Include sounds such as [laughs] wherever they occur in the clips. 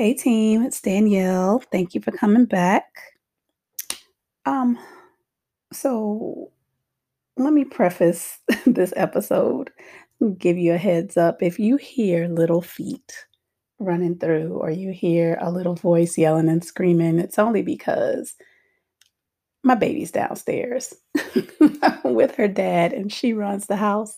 Hey team, it's Danielle. Thank you for coming back. Um, so let me preface [laughs] this episode, give you a heads up. If you hear little feet running through or you hear a little voice yelling and screaming, it's only because my baby's downstairs [laughs] with her dad and she runs the house.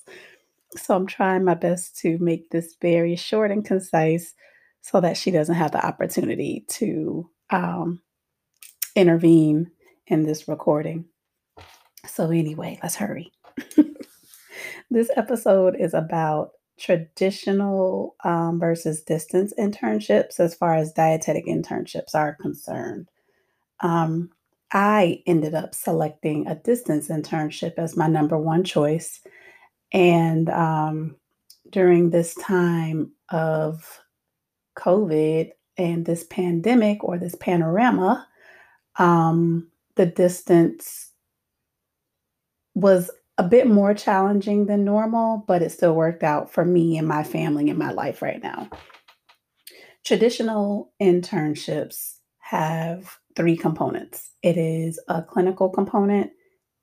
So I'm trying my best to make this very short and concise so that she doesn't have the opportunity to um, intervene in this recording. So, anyway, let's hurry. [laughs] this episode is about traditional um, versus distance internships as far as dietetic internships are concerned. Um, I ended up selecting a distance internship as my number one choice. And um, during this time of COVID and this pandemic or this panorama, um, the distance was a bit more challenging than normal, but it still worked out for me and my family and my life right now. Traditional internships have three components it is a clinical component,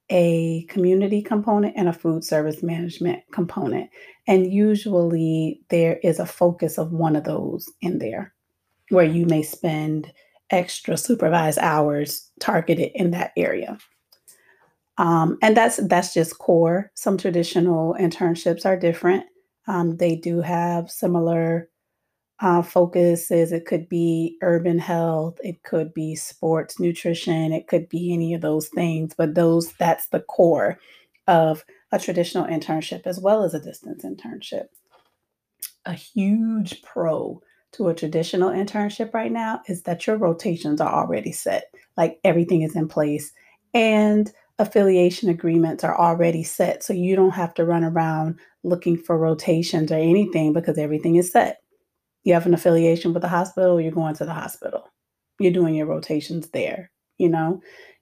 a community component, and a food service management component. And usually there is a focus of one of those in there where you may spend extra supervised hours targeted in that area. Um, and that's that's just core. Some traditional internships are different. Um, they do have similar uh, focuses. It could be urban health. It could be sports nutrition. It could be any of those things. But those that's the core of a traditional internship as well as a distance internship. A huge pro to a traditional internship right now is that your rotations are already set. Like everything is in place and affiliation agreements are already set. So you don't have to run around looking for rotations or anything because everything is set. You have an affiliation with the hospital, you're going to the hospital. You're doing your rotations there, you know.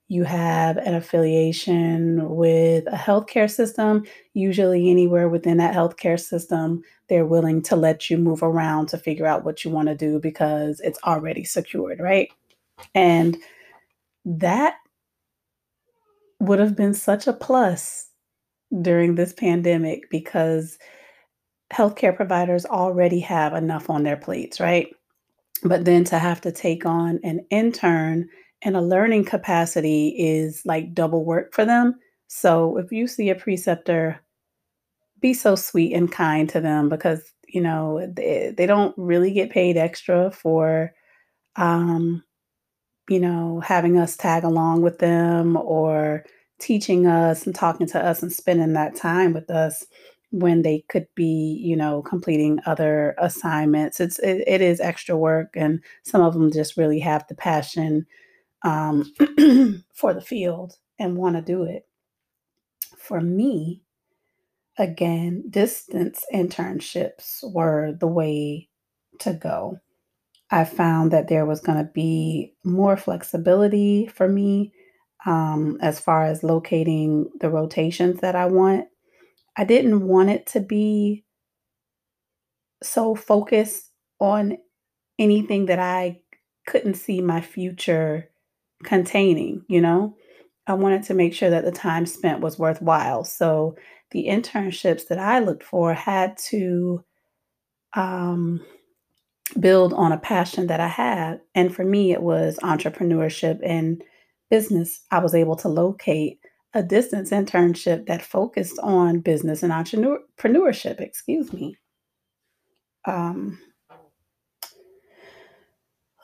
You have an affiliation with a healthcare system, usually anywhere within that healthcare system, they're willing to let you move around to figure out what you want to do because it's already secured, right? And that would have been such a plus during this pandemic because healthcare providers already have enough on their plates, right? But then to have to take on an intern in a learning capacity is like double work for them. So if you see a preceptor, be so sweet and kind to them because, you know, they, they don't really get paid extra for um, you know, having us tag along with them or teaching us and talking to us and spending that time with us when they could be, you know, completing other assignments. It's it, it is extra work, and some of them just really have the passion um, [clears throat] for the field and want to do it. For me, again, distance internships were the way to go. I found that there was going to be more flexibility for me um, as far as locating the rotations that I want. I didn't want it to be so focused on anything that I couldn't see my future containing, you know? I wanted to make sure that the time spent was worthwhile. So the internships that I looked for had to um, build on a passion that I had. And for me, it was entrepreneurship and business. I was able to locate a distance internship that focused on business and entrepreneurship, excuse me. Um,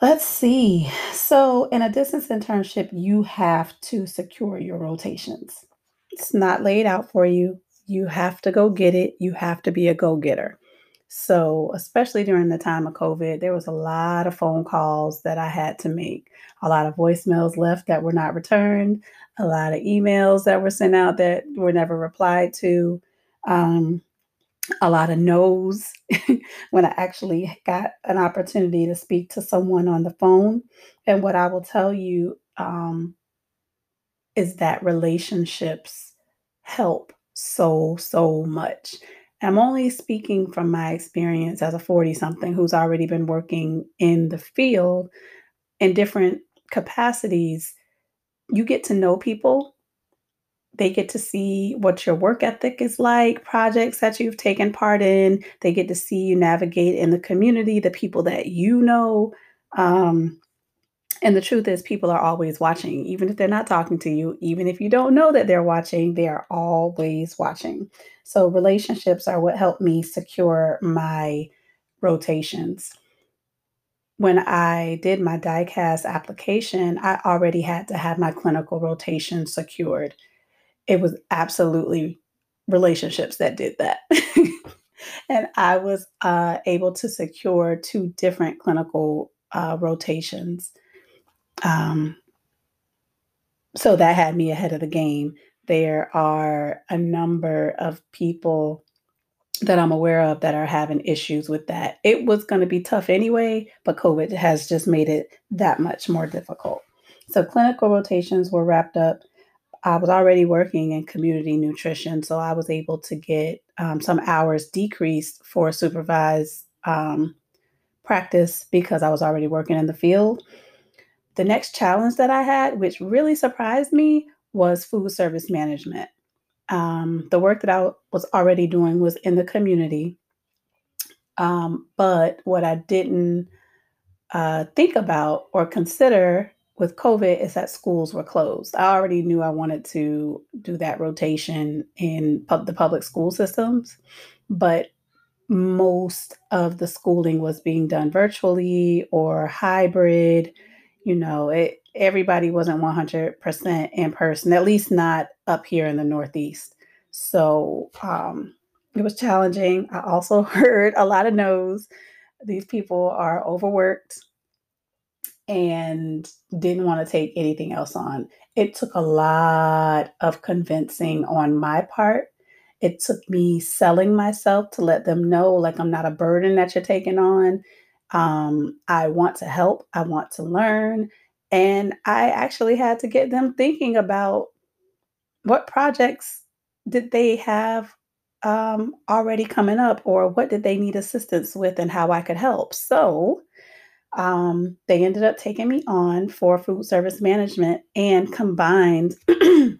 let's see. So, in a distance internship, you have to secure your rotations. It's not laid out for you. You have to go get it. You have to be a go getter. So, especially during the time of COVID, there was a lot of phone calls that I had to make, a lot of voicemails left that were not returned, a lot of emails that were sent out that were never replied to, um, a lot of no's [laughs] when I actually got an opportunity to speak to someone on the phone. And what I will tell you um, is that relationships help so, so much I'm only speaking from my experience as a 40 something who's already been working in the field in different capacities. You get to know people they get to see what your work ethic is like, projects that you've taken part in. They get to see you navigate in the community, the people that you know. Um, and the truth is, people are always watching, even if they're not talking to you, even if you don't know that they're watching, they are always watching. So, relationships are what helped me secure my rotations. When I did my DICAS application, I already had to have my clinical rotation secured it was absolutely relationships that did that. [laughs] and I was uh, able to secure two different clinical uh, rotations. Um, so that had me ahead of the game. There are a number of people that I'm aware of that are having issues with that. It was going to be tough anyway, but COVID has just made it that much more difficult. So clinical rotations were wrapped up I was already working in community nutrition, so I was able to get um, some hours decreased for supervised um, practice because I was already working in the field. The next challenge that I had, which really surprised me, was food service management. Um, the work that I was already doing was in the community, um, but what I didn't uh, think about or consider with COVID is that schools were closed. I already knew I wanted to do that rotation in the public school systems, but most of the schooling was being done virtually or hybrid. You know, it, everybody wasn't 100% in person, at least not up here in the Northeast. So um, it was challenging. I also [laughs] heard a lot of no's. These people are overworked and didn't want to take anything else on. It took a lot of convincing on my part. It took me selling myself to let them know, like, I'm not a burden that you're taking on. Um, I want to help, I want to learn. And I actually had to get them thinking about what projects did they have um, already coming up or what did they need assistance with and how I could help. So um, they ended up taking me on for food service management and combined [clears throat]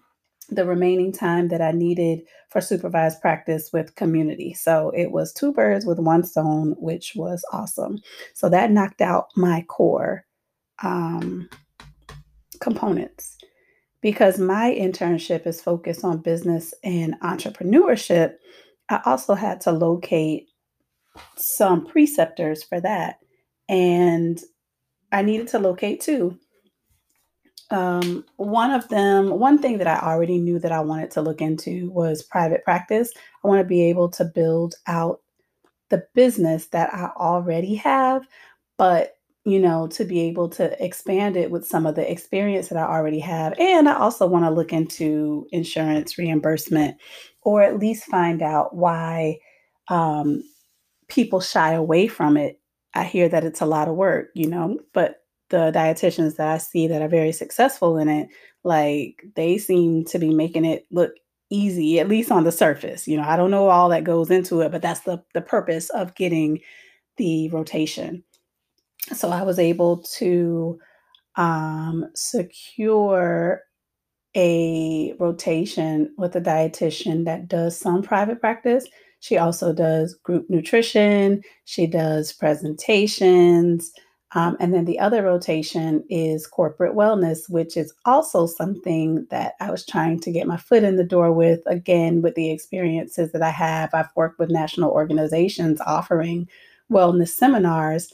the remaining time that I needed for supervised practice with community. So it was two birds with one stone, which was awesome. So that knocked out my core um, components because my internship is focused on business and entrepreneurship. I also had to locate some preceptors for that and I needed to locate two. Um, one of them, one thing that I already knew that I wanted to look into was private practice. I want to be able to build out the business that I already have, but you know, to be able to expand it with some of the experience that I already have. And I also want to look into insurance reimbursement or at least find out why um, people shy away from it I hear that it's a lot of work, you know, but the dietitians that I see that are very successful in it, like they seem to be making it look easy, at least on the surface. You know, I don't know all that goes into it, but that's the the purpose of getting the rotation. So I was able to um, secure a rotation with a dietitian that does some private practice she also does group nutrition, she does presentations. Um, and then the other rotation is corporate wellness, which is also something that I was trying to get my foot in the door with. Again, with the experiences that I have, I've worked with national organizations offering wellness seminars.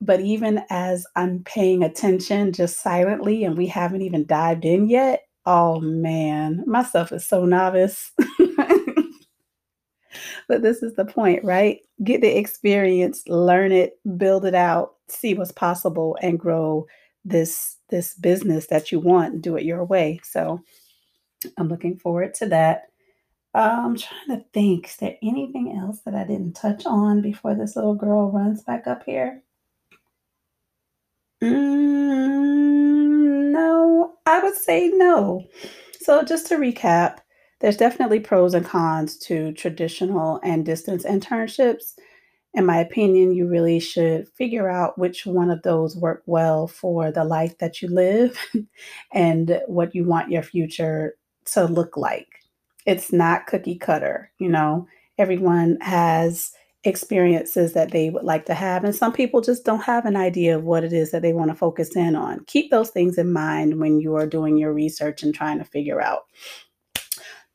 But even as I'm paying attention just silently, and we haven't even dived in yet, oh man, my stuff is so novice. [laughs] but this is the point, right? Get the experience, learn it, build it out, see what's possible, and grow this this business that you want. Do it your way. So I'm looking forward to that. I'm trying to think. Is there anything else that I didn't touch on before this little girl runs back up here? Mm, no, I would say no. So just to recap, there's definitely pros and cons to traditional and distance internships. In my opinion, you really should figure out which one of those work well for the life that you live [laughs] and what you want your future to look like. It's not cookie cutter, you know. Everyone has experiences that they would like to have. And some people just don't have an idea of what it is that they want to focus in on. Keep those things in mind when you are doing your research and trying to figure out.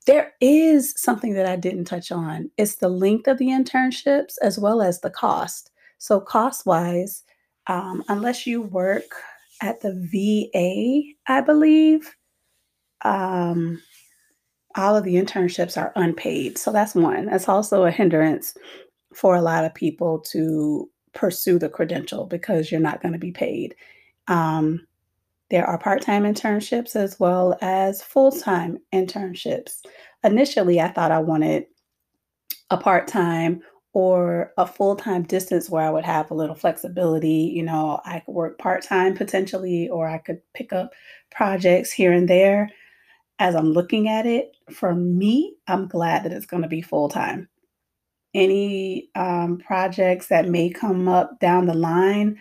There is something that I didn't touch on. It's the length of the internships as well as the cost. So, cost wise, um, unless you work at the VA, I believe, um, all of the internships are unpaid. So that's one. That's also a hindrance for a lot of people to pursue the credential because you're not going to be paid. Um, there are part time internships as well as full time internships. Initially, I thought I wanted a part time or a full time distance where I would have a little flexibility. You know, I could work part time potentially, or I could pick up projects here and there. As I'm looking at it, for me, I'm glad that it's going to be full time any um, projects that may come up down the line,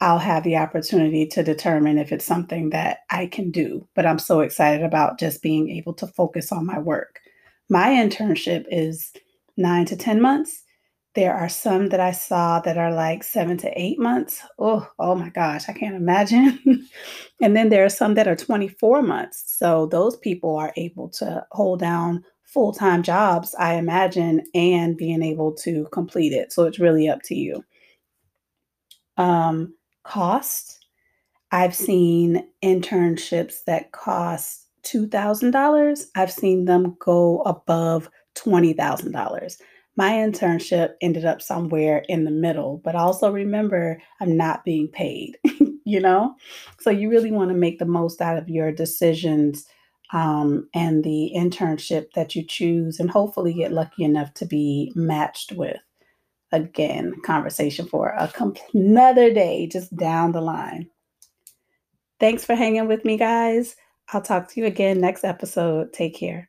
I'll have the opportunity to determine if it's something that I can do. But I'm so excited about just being able to focus on my work. My internship is nine to 10 months. There are some that I saw that are like seven to eight months. Oh, oh my gosh, I can't imagine. [laughs] and then there are some that are 24 months. So those people are able to hold down full time jobs, I imagine, and being able to complete it. So it's really up to you. Um, cost I've seen internships that cost $2,000. I've seen them go above $20,000. My internship ended up somewhere in the middle, but also remember, I'm not being paid, [laughs] you know? So you really want to make the most out of your decisions um, and the internship that you choose, and hopefully get lucky enough to be matched with. Again, conversation for a another day just down the line. Thanks for hanging with me, guys. I'll talk to you again next episode. Take care.